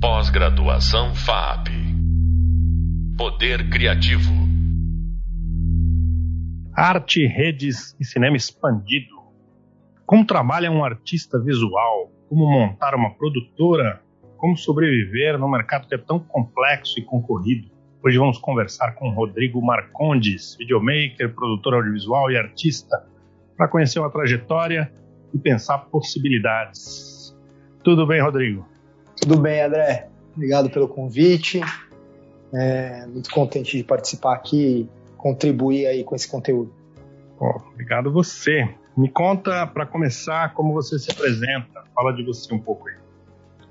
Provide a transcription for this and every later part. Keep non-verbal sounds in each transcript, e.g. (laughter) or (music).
Pós-graduação FAP. Poder Criativo. Arte, redes e cinema expandido. Como trabalha um artista visual? Como montar uma produtora? Como sobreviver num mercado que é tão complexo e concorrido? Hoje vamos conversar com Rodrigo Marcondes, videomaker, produtor audiovisual e artista, para conhecer uma trajetória e pensar possibilidades. Tudo bem, Rodrigo? Tudo bem, André. Obrigado pelo convite. É, muito contente de participar aqui e contribuir aí com esse conteúdo. Oh, obrigado você. Me conta, para começar, como você se apresenta. Fala de você um pouco aí.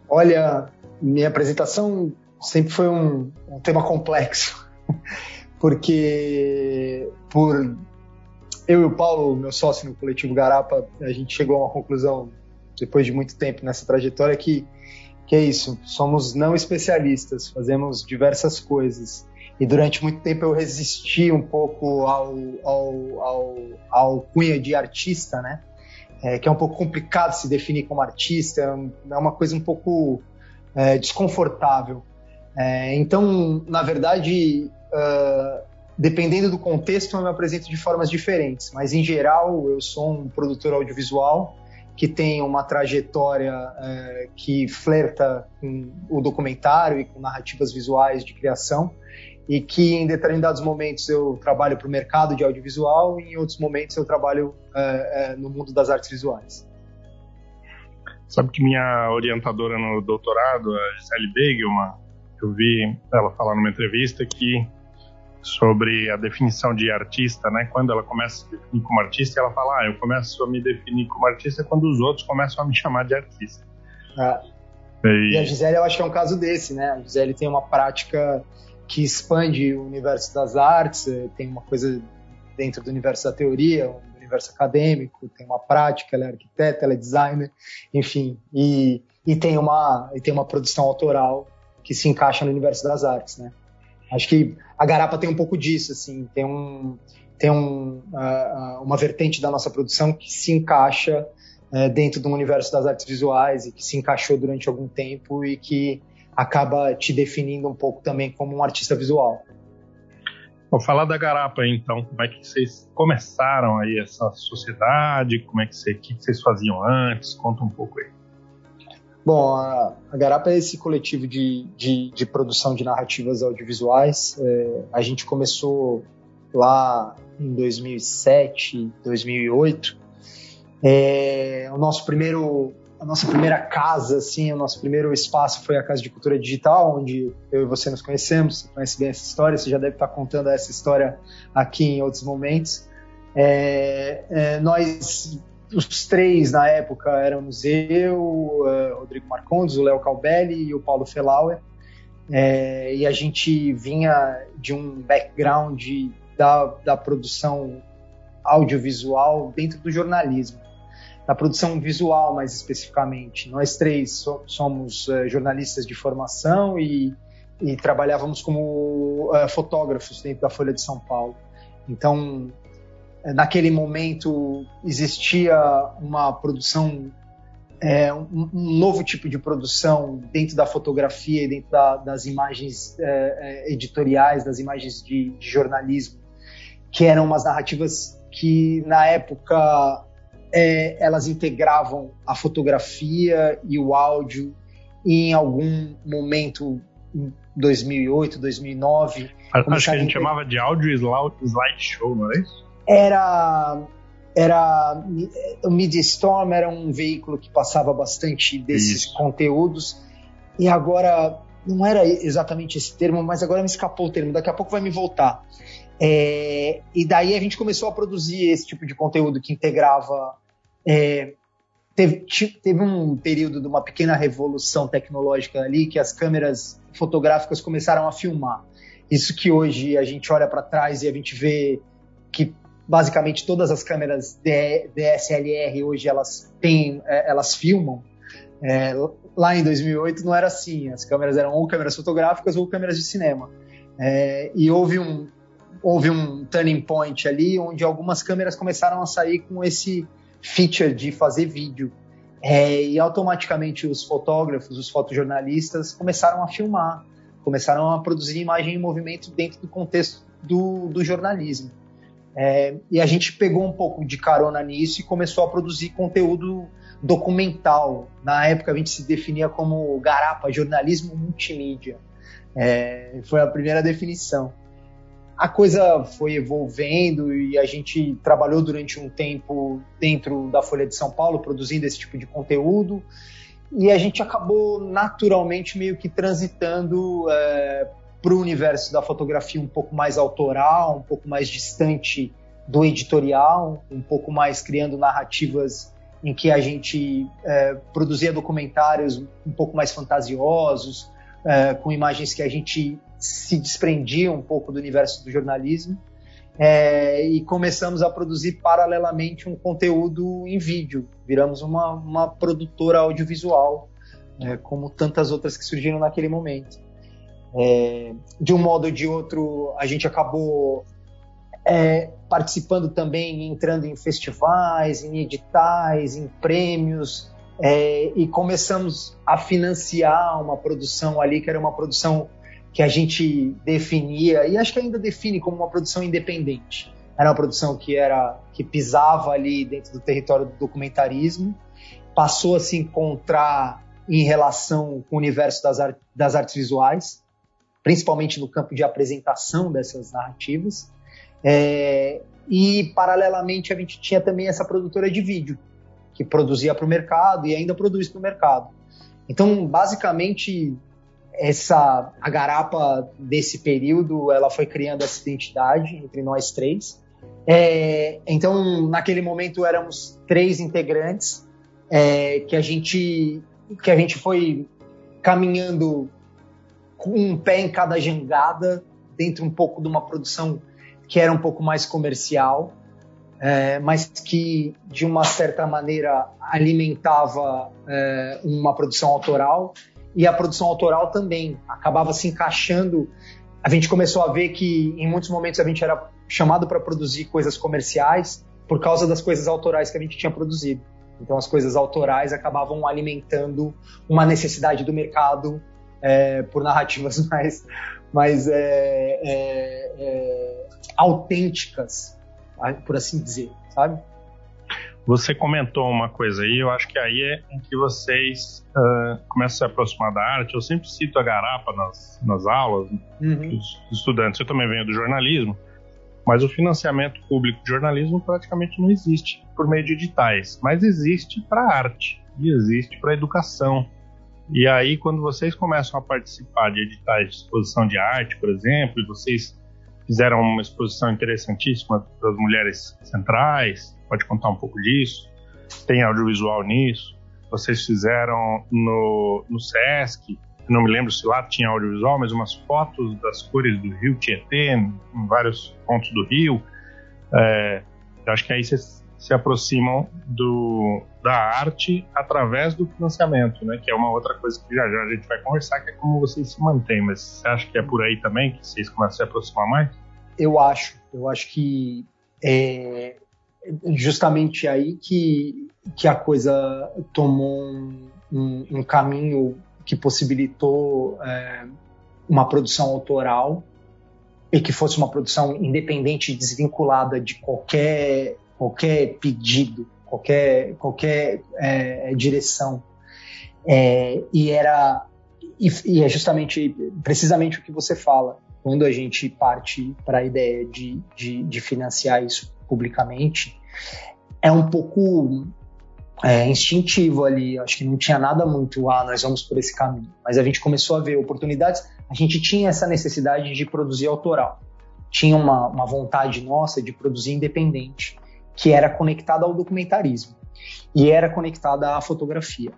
Olha, minha apresentação sempre foi um, um tema complexo, (laughs) porque por eu e o Paulo, meu sócio no coletivo Garapa, a gente chegou a uma conclusão depois de muito tempo nessa trajetória que que é isso, somos não especialistas, fazemos diversas coisas e durante muito tempo eu resisti um pouco ao, ao, ao, ao cunha de artista, né? É, que é um pouco complicado se definir como artista, é uma coisa um pouco é, desconfortável. É, então, na verdade, uh, dependendo do contexto, eu me apresento de formas diferentes, mas em geral eu sou um produtor audiovisual que tem uma trajetória é, que flerta com o documentário e com narrativas visuais de criação e que em determinados momentos eu trabalho para o mercado de audiovisual e em outros momentos eu trabalho é, é, no mundo das artes visuais. Sabe que minha orientadora no doutorado, a Gisele Begelman, eu vi ela falar numa entrevista que sobre a definição de artista, né? Quando ela começa a se definir como artista, ela fala: ah, eu começo a me definir como artista quando os outros começam a me chamar de artista. Ah. E... e a Gisele, eu acho que é um caso desse, né? A Gisele tem uma prática que expande o universo das artes, tem uma coisa dentro do universo da teoria, do universo acadêmico, tem uma prática, ela é arquiteta, ela é designer, enfim, e, e, tem, uma, e tem uma produção autoral que se encaixa no universo das artes, né? Acho que a Garapa tem um pouco disso, assim, tem um tem um, uh, uma vertente da nossa produção que se encaixa uh, dentro do universo das artes visuais e que se encaixou durante algum tempo e que acaba te definindo um pouco também como um artista visual. Vou falar da Garapa então. Como é que vocês começaram aí essa sociedade? Como é que, que vocês faziam antes? Conta um pouco aí. Bom, a, a Garapa é esse coletivo de, de, de produção de narrativas audiovisuais. É, a gente começou lá em 2007, 2008. É, o nosso primeiro a nossa primeira casa, assim, o nosso primeiro espaço foi a Casa de Cultura Digital, onde eu e você nos conhecemos. Você conhece bem essa história, você já deve estar contando essa história aqui em outros momentos. É, é, nós, os três na época, éramos eu, uh, Rodrigo Marcondes, o Léo Calbelli e o Paulo Felauer. É, e a gente vinha de um background da, da produção audiovisual dentro do jornalismo da produção visual mais especificamente. Nós três so, somos uh, jornalistas de formação e, e trabalhávamos como uh, fotógrafos dentro da Folha de São Paulo. Então, eh, naquele momento existia uma produção, é, um, um, novo tipo de produção dentro da fotografia e dentro da, das imagens é, editoriais, das imagens de, de jornalismo, que eram umas narrativas que na época é, elas integravam a fotografia e o áudio em algum momento em 2008, 2009. Acho que a gente chamava de áudio slideshow, não é isso? Era era o Media Storm era um veículo que passava bastante desses Isso. conteúdos e agora não era exatamente esse termo, mas agora me escapou o termo. Daqui a pouco vai me voltar. É, e daí a gente começou a produzir esse tipo de conteúdo que integrava. É, teve, teve um período de uma pequena revolução tecnológica ali que as câmeras fotográficas começaram a filmar. Isso que hoje a gente olha para trás e a gente vê que basicamente todas as câmeras DSLR hoje elas têm, é, elas filmam. É, lá em 2008 não era assim, as câmeras eram ou câmeras fotográficas ou câmeras de cinema. É, e houve um, houve um turning point ali onde algumas câmeras começaram a sair com esse feature de fazer vídeo. É, e automaticamente os fotógrafos, os fotojornalistas começaram a filmar, começaram a produzir imagem em movimento dentro do contexto do, do jornalismo. É, e a gente pegou um pouco de carona nisso e começou a produzir conteúdo documental. Na época a gente se definia como garapa, jornalismo multimídia. É, foi a primeira definição. A coisa foi evolvendo e a gente trabalhou durante um tempo dentro da Folha de São Paulo produzindo esse tipo de conteúdo e a gente acabou naturalmente meio que transitando é, para o universo da fotografia um pouco mais autoral, um pouco mais distante do editorial, um pouco mais criando narrativas em que a gente é, produzia documentários um pouco mais fantasiosos, é, com imagens que a gente se desprendia um pouco do universo do jornalismo. É, e começamos a produzir paralelamente um conteúdo em vídeo. Viramos uma, uma produtora audiovisual, é, como tantas outras que surgiram naquele momento. É, de um modo ou de outro, a gente acabou é, participando também, entrando em festivais, em editais, em prêmios, é, e começamos a financiar uma produção ali que era uma produção que a gente definia e acho que ainda define como uma produção independente. Era uma produção que era que pisava ali dentro do território do documentarismo, passou a se encontrar em relação com o universo das, das artes visuais, principalmente no campo de apresentação dessas narrativas. É, e, paralelamente, a gente tinha também essa produtora de vídeo, que produzia para o mercado e ainda produz para o mercado. Então, basicamente, essa a garapa desse período, ela foi criando essa identidade entre nós três. É, então, naquele momento, éramos três integrantes é, que a gente que a gente foi caminhando com um pé em cada jangada, dentro um pouco de uma produção que era um pouco mais comercial, é, mas que de uma certa maneira alimentava é, uma produção autoral e a produção autoral também acabava se encaixando. A gente começou a ver que em muitos momentos a gente era chamado para produzir coisas comerciais por causa das coisas autorais que a gente tinha produzido. Então as coisas autorais acabavam alimentando uma necessidade do mercado é, por narrativas (laughs) mais, mais é, é, é autênticas, por assim dizer, sabe? Você comentou uma coisa aí, eu acho que aí é em que vocês uh, começam a se aproximar da arte. Eu sempre cito a garapa nas, nas aulas uhum. dos estudantes. Eu também venho do jornalismo, mas o financiamento público de jornalismo praticamente não existe por meio de editais, mas existe para arte e existe para educação. E aí, quando vocês começam a participar de editais de exposição de arte, por exemplo, e vocês fizeram uma exposição interessantíssima das mulheres centrais, pode contar um pouco disso? Tem audiovisual nisso? Vocês fizeram no, no SESC, não me lembro se lá tinha audiovisual, mas umas fotos das cores do rio Tietê, em vários pontos do rio. É, acho que aí vocês se aproximam do, da arte através do financiamento, né? Que é uma outra coisa que já já a gente vai conversar, que é como vocês se mantêm. Mas você acha que é por aí também que vocês começam a se aproximar mais? Eu acho. Eu acho que é justamente aí que, que a coisa tomou um, um, um caminho que possibilitou é, uma produção autoral e que fosse uma produção independente desvinculada de qualquer qualquer pedido, qualquer, qualquer é, direção. É, e era e, e, é justamente precisamente o que você fala quando a gente parte para a ideia de, de, de, financiar isso publicamente é um pouco é, instintivo ali. Acho que não tinha nada muito ah nós vamos por esse caminho. Mas a gente começou a ver oportunidades. A gente tinha essa necessidade de produzir autoral. Tinha uma, uma vontade nossa de produzir independente que era conectada ao documentarismo e era conectada à fotografia.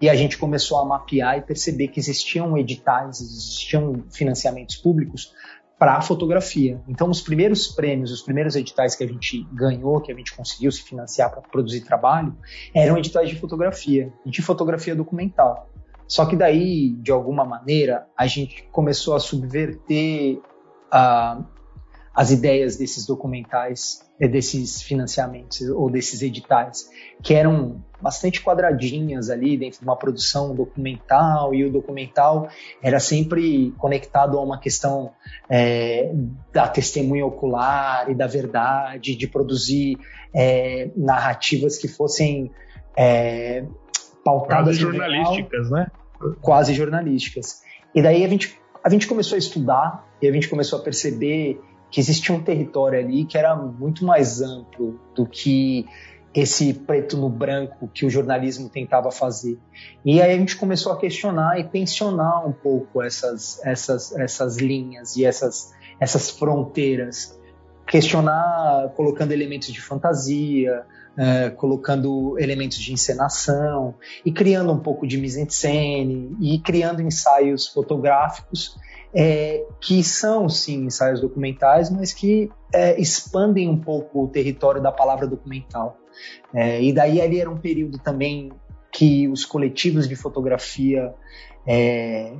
E a gente começou a mapear e perceber que existiam editais, existiam financiamentos públicos para a fotografia. Então, os primeiros prêmios, os primeiros editais que a gente ganhou, que a gente conseguiu se financiar para produzir trabalho, eram editais de fotografia, de fotografia documental. Só que daí, de alguma maneira, a gente começou a subverter a, as ideias desses documentais, eh, desses financiamentos ou desses editais, que eram bastante quadradinhas ali dentro de uma produção documental, e o documental era sempre conectado a uma questão é, da testemunha ocular e da verdade, de produzir é, narrativas que fossem é, pautadas. Quase jornalísticas, né? Quase jornalísticas. E daí a gente, a gente começou a estudar e a gente começou a perceber que existia um território ali que era muito mais amplo do que esse preto no branco que o jornalismo tentava fazer. E aí a gente começou a questionar e tensionar um pouco essas, essas, essas linhas e essas, essas fronteiras. Questionar colocando elementos de fantasia, é, colocando elementos de encenação e criando um pouco de mise-en-scène e criando ensaios fotográficos é, que são sim ensaios documentais, mas que é, expandem um pouco o território da palavra documental. É, e daí ali era um período também que os coletivos de fotografia é,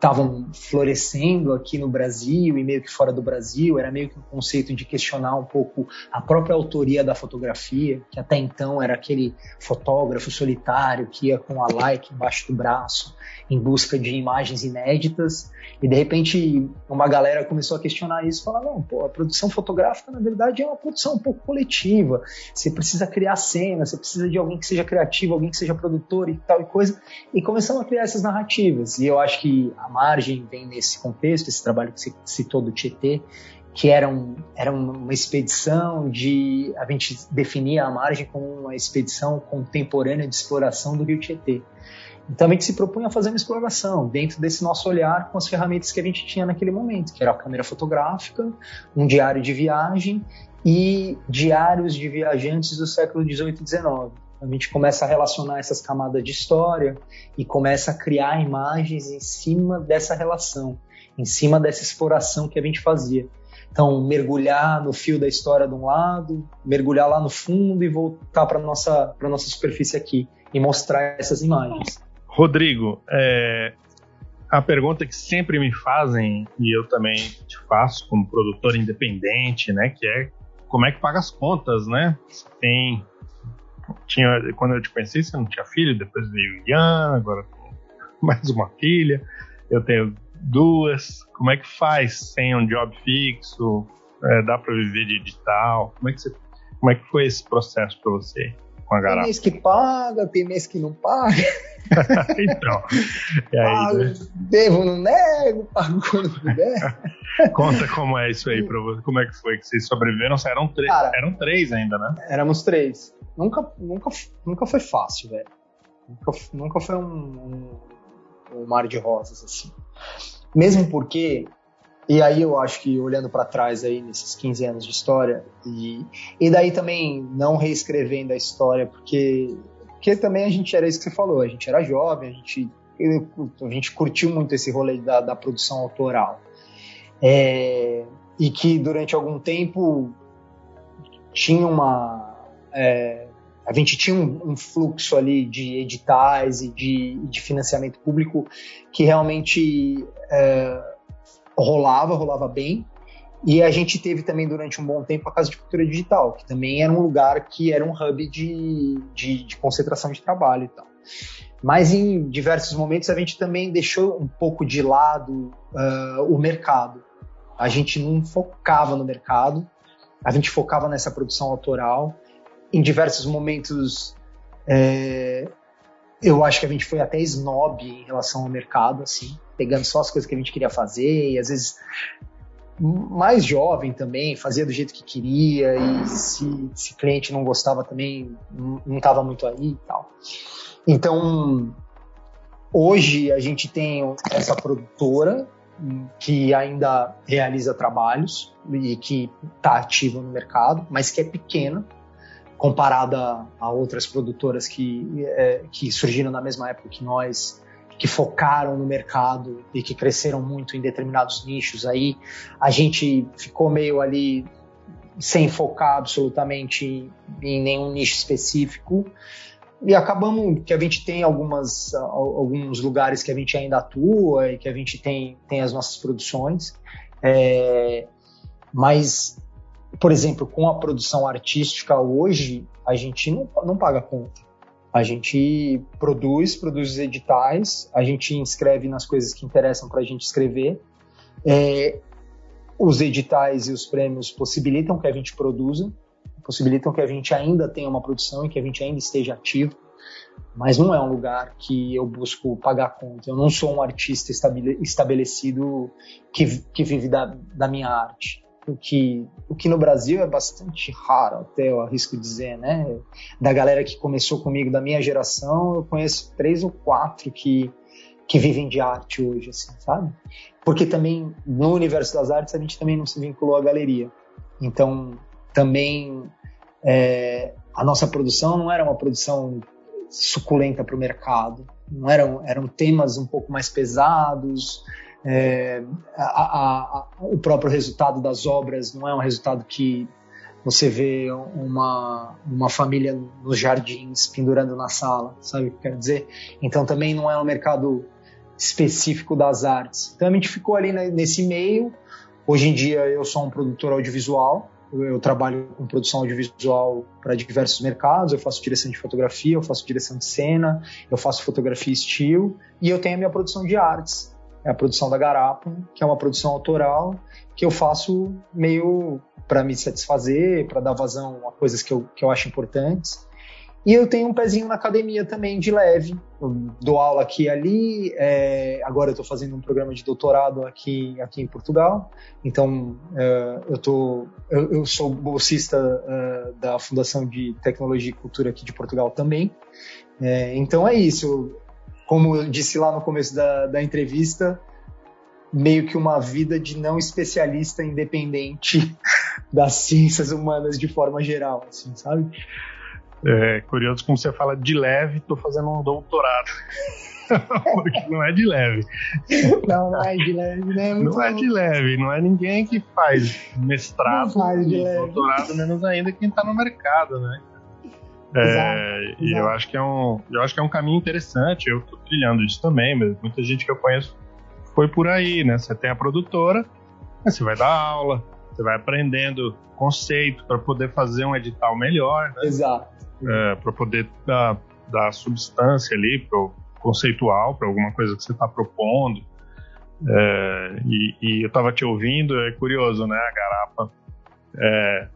estavam florescendo aqui no Brasil e meio que fora do Brasil, era meio que um conceito de questionar um pouco a própria autoria da fotografia, que até então era aquele fotógrafo solitário que ia com a like embaixo do braço em busca de imagens inéditas, e de repente uma galera começou a questionar isso, falar não, pô, a produção fotográfica na verdade é uma produção um pouco coletiva. Você precisa criar cena, você precisa de alguém que seja criativo, alguém que seja produtor e tal e coisa, e começamos a criar essas narrativas. E eu acho que a margem vem nesse contexto, esse trabalho que você citou do Tietê, que era, um, era uma expedição de. A gente definia a margem como uma expedição contemporânea de exploração do Rio Tietê. Então a gente se propunha a fazer uma exploração dentro desse nosso olhar com as ferramentas que a gente tinha naquele momento, que era a câmera fotográfica, um diário de viagem e diários de viajantes do século XVIII e XIX. A gente começa a relacionar essas camadas de história e começa a criar imagens em cima dessa relação, em cima dessa exploração que a gente fazia. Então, mergulhar no fio da história de um lado, mergulhar lá no fundo e voltar para nossa para nossa superfície aqui e mostrar essas imagens. Rodrigo, é, a pergunta que sempre me fazem, e eu também te faço como produtor independente, né, que é como é que paga as contas, né? Tem, tinha, quando eu te conheci, você não tinha filho, depois veio o Ian, agora mais uma filha, eu tenho duas, como é que faz sem um job fixo? É, dá para viver de edital? Como é que você, como é que foi esse processo para você? com a garapa. Tem mês que paga, tem mês que não paga. (laughs) então. E aí, pago, né? Devo, não nego, pago quando puder. (laughs) Conta como é isso aí pra você. Como é que foi que vocês sobreviveram? Eram, três, eram três ainda, né? Éramos três. Nunca, nunca, nunca foi fácil, velho. Nunca, nunca foi um, um, um mar de rosas, assim. Mesmo porque e aí eu acho que olhando para trás aí nesses 15 anos de história e, e daí também não reescrevendo a história porque porque também a gente era isso que você falou, a gente era jovem, a gente a gente curtiu muito esse rolê da, da produção autoral. É, e que durante algum tempo tinha uma é, a gente tinha um, um, fluxo ali de editais e de, de financiamento público que realmente é, rolava, rolava bem. E a gente teve também durante um bom tempo a Casa de Cultura Digital, que também era um lugar que era um hub de, de, de concentração de trabalho e tal. Mas em diversos momentos a gente também deixou um pouco de lado uh, o mercado. A gente não focava no mercado, a gente focava nessa produção autoral. Em diversos momentos é, eu acho que a gente foi até snob em relação ao mercado, assim, pegando só as coisas que a gente queria fazer, e às vezes mais jovem também, fazia do jeito que queria, e se, se cliente não gostava também, não estava muito aí e tal. Então, hoje a gente tem essa produtora que ainda realiza trabalhos e que está ativa no mercado, mas que é pequena, comparada a outras produtoras que, é, que surgiram na mesma época que nós, que focaram no mercado e que cresceram muito em determinados nichos. Aí a gente ficou meio ali sem focar absolutamente em nenhum nicho específico e acabamos que a gente tem algumas alguns lugares que a gente ainda atua e que a gente tem tem as nossas produções é, Mas, por exemplo, com a produção artística hoje, a gente não, não paga conta. A gente produz, produz os editais, a gente inscreve nas coisas que interessam para a gente escrever. É, os editais e os prêmios possibilitam que a gente produza, possibilitam que a gente ainda tenha uma produção e que a gente ainda esteja ativo, mas não é um lugar que eu busco pagar conta. Eu não sou um artista estabelecido que, que vive da, da minha arte o que, o que no Brasil é bastante raro, até eu arrisco dizer, né? Da galera que começou comigo da minha geração, eu conheço três ou quatro que, que vivem de arte hoje, assim, sabe? Porque também no universo das artes a gente também não se vinculou à galeria. Então, também é, a nossa produção não era uma produção suculenta para o mercado, não eram, eram temas um pouco mais pesados, é, a, a, o próprio resultado das obras não é um resultado que você vê uma, uma família nos jardins pendurando na sala, sabe o que quero dizer? Então também não é um mercado específico das artes. Então a gente ficou ali nesse meio. Hoje em dia eu sou um produtor audiovisual, eu trabalho com produção audiovisual para diversos mercados, eu faço direção de fotografia, eu faço direção de cena, eu faço fotografia estilo e eu tenho a minha produção de artes é a produção da Garapa, que é uma produção autoral que eu faço meio para me satisfazer, para dar vazão a coisas que eu, que eu acho importantes. E eu tenho um pezinho na academia também, de leve. Eu dou aula aqui e ali. É, agora eu estou fazendo um programa de doutorado aqui, aqui em Portugal. Então, é, eu, tô, eu, eu, sou bolsista é, da Fundação de Tecnologia e Cultura aqui de Portugal também. É, então é isso como eu disse lá no começo da, da entrevista, meio que uma vida de não especialista independente (laughs) das ciências humanas de forma geral, assim, sabe? É curioso como você fala de leve, estou fazendo um doutorado. (laughs) Porque não é de leve. Não, não é de leve, né? Muito não é de leve, não é ninguém que faz mestrado, faz doutorado, menos ainda quem está no mercado, né? É, e eu acho que é um, eu acho que é um caminho interessante. Eu tô trilhando isso também, mas muita gente que eu conheço foi por aí, né? Você tem a produtora, você vai dar aula, você vai aprendendo conceito para poder fazer um edital melhor, né? Exato. É, para poder dar, dar substância ali pro conceitual para alguma coisa que você está propondo. É, e, e, eu estava te ouvindo, é curioso, né? A garapa. É,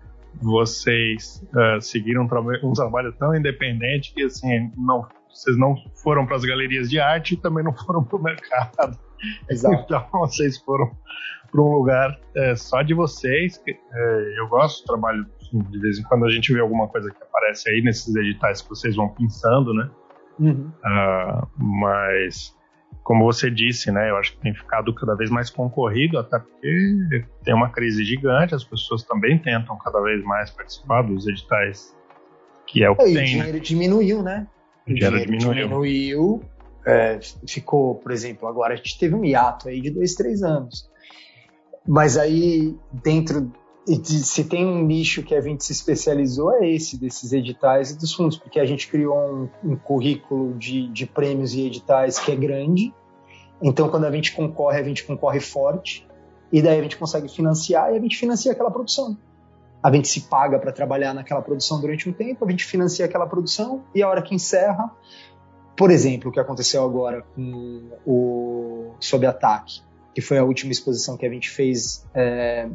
vocês uh, seguiram um, tra trabalho tão independente que assim não vocês não foram para as galerias de arte e também não foram para o mercado. (laughs) Exato. Então vocês foram para um lugar é, só de vocês. É, eu gosto do trabalho assim, de vez em quando a gente vê alguma coisa que aparece aí nesses editais que vocês vão pensando, né? Uhum. Uh, mas como você disse, né, eu acho que tem ficado cada vez mais concorrido, até porque tem uma crise gigante, as pessoas também tentam cada vez mais participar dos editais, que é o que é, tem. O né? dinheiro né? diminuiu, né? O dinheiro, diminuiu. diminuiu é, ficou, por exemplo, agora a gente teve um hiato aí de dois, três anos. Mas aí, dentro se tem um nicho que a gente se especializou é esse, desses editais e dos fundos, porque a gente criou um, um currículo de, de, prêmios e editais que é grande. Então, quando a gente concorre, a gente concorre forte, e daí a gente consegue financiar e a gente financia aquela produção. A gente se paga para trabalhar naquela produção durante um tempo, a gente financia aquela produção e a hora que encerra, por exemplo, o que aconteceu agora com o Sob Ataque, que foi a última exposição que a gente fez. É,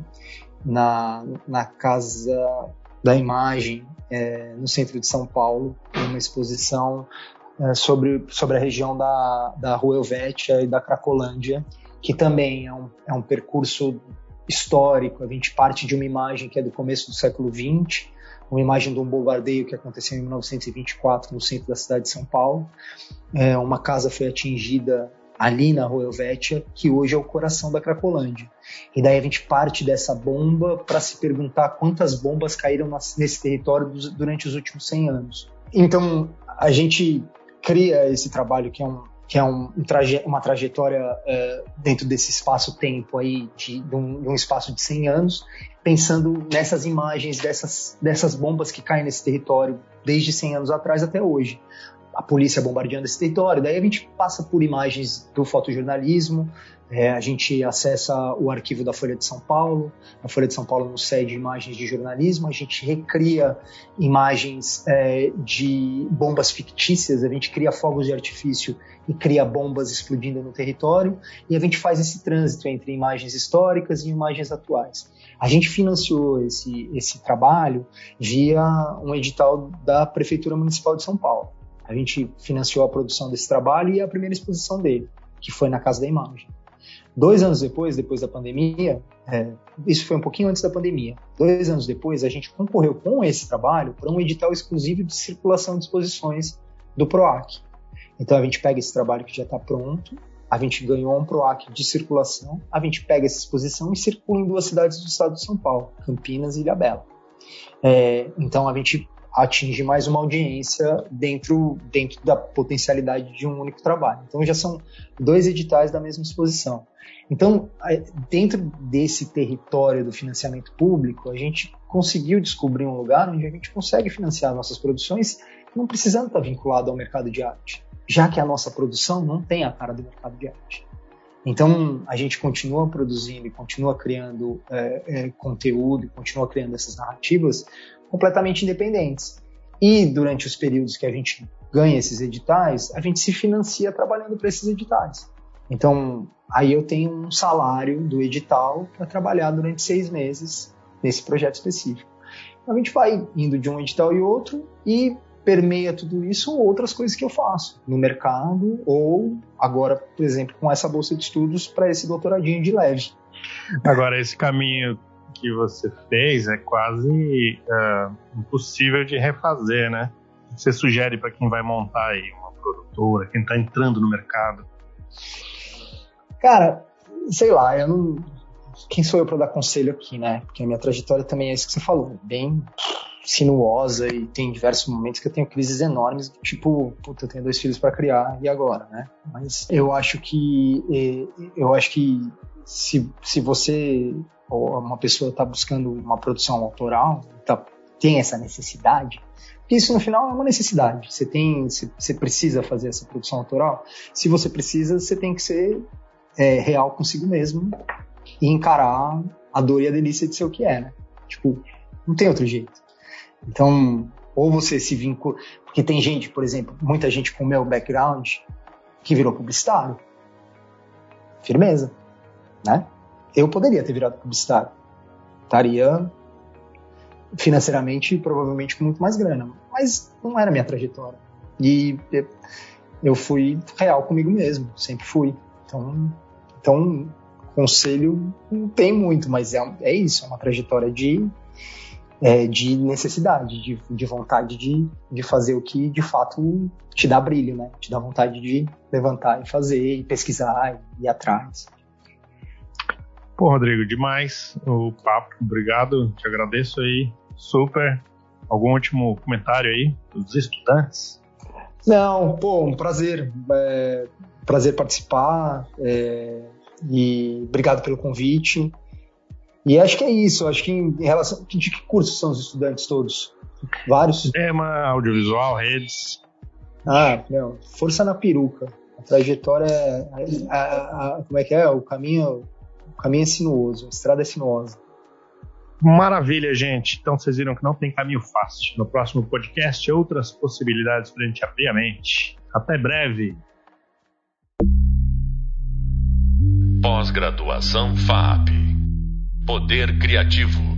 na, na Casa da Imagem, é, no centro de São Paulo, uma exposição é, sobre, sobre a região da, da Rua Helvétia e da Cracolândia, que também é um, é um percurso histórico. A gente parte de uma imagem que é do começo do século XX, uma imagem de um bombardeio que aconteceu em 1924 no centro da cidade de São Paulo. É, uma casa foi atingida ali na Rua Helvétia, que hoje é o coração da Cracolândia. E daí a gente parte dessa bomba para se perguntar quantas bombas caíram nesse território durante os últimos 100 anos. Então, a gente cria esse trabalho que é um, que é um, um traje, uma trajetória é, dentro desse espaço-tempo aí, de, de, um, de, um, espaço de 100 anos, pensando nessas imagens dessas, dessas bombas que caem nesse território desde 100 anos atrás até hoje a polícia bombardeando esse território. Daí a gente passa por imagens do fotojornalismo, é, a gente acessa o arquivo da Folha de São Paulo, a Folha de São Paulo nos cede imagens de jornalismo, a gente recria imagens é, de bombas fictícias, a gente cria fogos de artifício e cria bombas explodindo no território, e a gente faz esse trânsito entre imagens históricas e imagens atuais. A gente financiou esse, esse trabalho via um edital da Prefeitura Municipal de São Paulo. A gente financiou a produção desse trabalho e a primeira exposição dele, que foi na Casa da Imagem. Dois anos depois, depois da pandemia, é, isso foi um pouquinho antes da pandemia, dois anos depois, a gente concorreu com esse trabalho para um edital exclusivo de circulação de exposições do PROAC. Então a gente pega esse trabalho que já está pronto, a gente ganhou um PROAC de circulação, a gente pega essa exposição e circula em duas cidades do estado de São Paulo, Campinas e Ilhabela. É, então a gente atinge mais uma audiência dentro, dentro da potencialidade de um único trabalho. Então já são dois editais da mesma exposição. Então, dentro desse território do financiamento público, a gente conseguiu descobrir um lugar onde a gente consegue financiar nossas produções não precisando estar vinculado ao mercado de arte, já que a nossa produção não tem a cara do mercado de arte. Então, a gente continua produzindo e continua criando é, é, conteúdo continua criando essas narrativas completamente independentes. E durante os períodos que a gente ganha esses editais, a gente se financia trabalhando para esses editais. Então, aí eu tenho um salário do edital para trabalhar durante seis meses nesse projeto específico. Então, a gente vai indo de um edital e outro e permeia tudo isso outras coisas que eu faço no mercado ou agora, por exemplo, com essa bolsa de estudos para esse doutoradinho de leve. Agora, esse caminho que você fez é quase uh, impossível de refazer, né? Você sugere para quem vai montar aí uma produtora, quem está entrando no mercado? Cara, sei lá, eu não. Quem sou eu para dar conselho aqui, né? Porque a minha trajetória também é isso que você falou, bem sinuosa e tem diversos momentos que eu tenho crises enormes, tipo, puta, eu tenho dois filhos para criar e agora, né? Mas eu acho que eh, eu acho que se, se você ou uma pessoa está buscando uma produção autoral, tá, tem essa necessidade, porque isso no final é uma necessidade. Você tem, você precisa fazer essa produção autoral. Se você precisa, você tem que ser é, real consigo mesmo e encarar a dor e a delícia de ser o que é, né? Tipo, não tem outro jeito. Então, ou você se vincula. Porque tem gente, por exemplo, muita gente com o meu background que virou publicitário. Firmeza, né? Eu poderia ter virado publicitário. Estaria financeiramente provavelmente com muito mais grana. Mas não era minha trajetória. E eu fui real comigo mesmo, sempre fui. Então, então conselho não tem muito, mas é, é isso, é uma trajetória de, é, de necessidade, de, de vontade de, de fazer o que de fato te dá brilho, né? Te dá vontade de levantar e fazer, e pesquisar, e ir atrás. Pô, Rodrigo, demais o papo. Obrigado, te agradeço aí. Super. Algum último comentário aí dos estudantes? Não, pô, um prazer. É, prazer participar. É, e obrigado pelo convite. E acho que é isso. Acho que em relação. De que curso são os estudantes todos? Vários? Cinema, audiovisual, redes. Ah, não. Força na peruca. A trajetória é. A, a, a, como é que é? O caminho, caminho é sinuoso, a estrada é sinuosa. Maravilha, gente. Então vocês viram que não tem caminho fácil. No próximo podcast, outras possibilidades para a gente abrir a mente. Até breve. Pós-graduação FAP. Poder Criativo.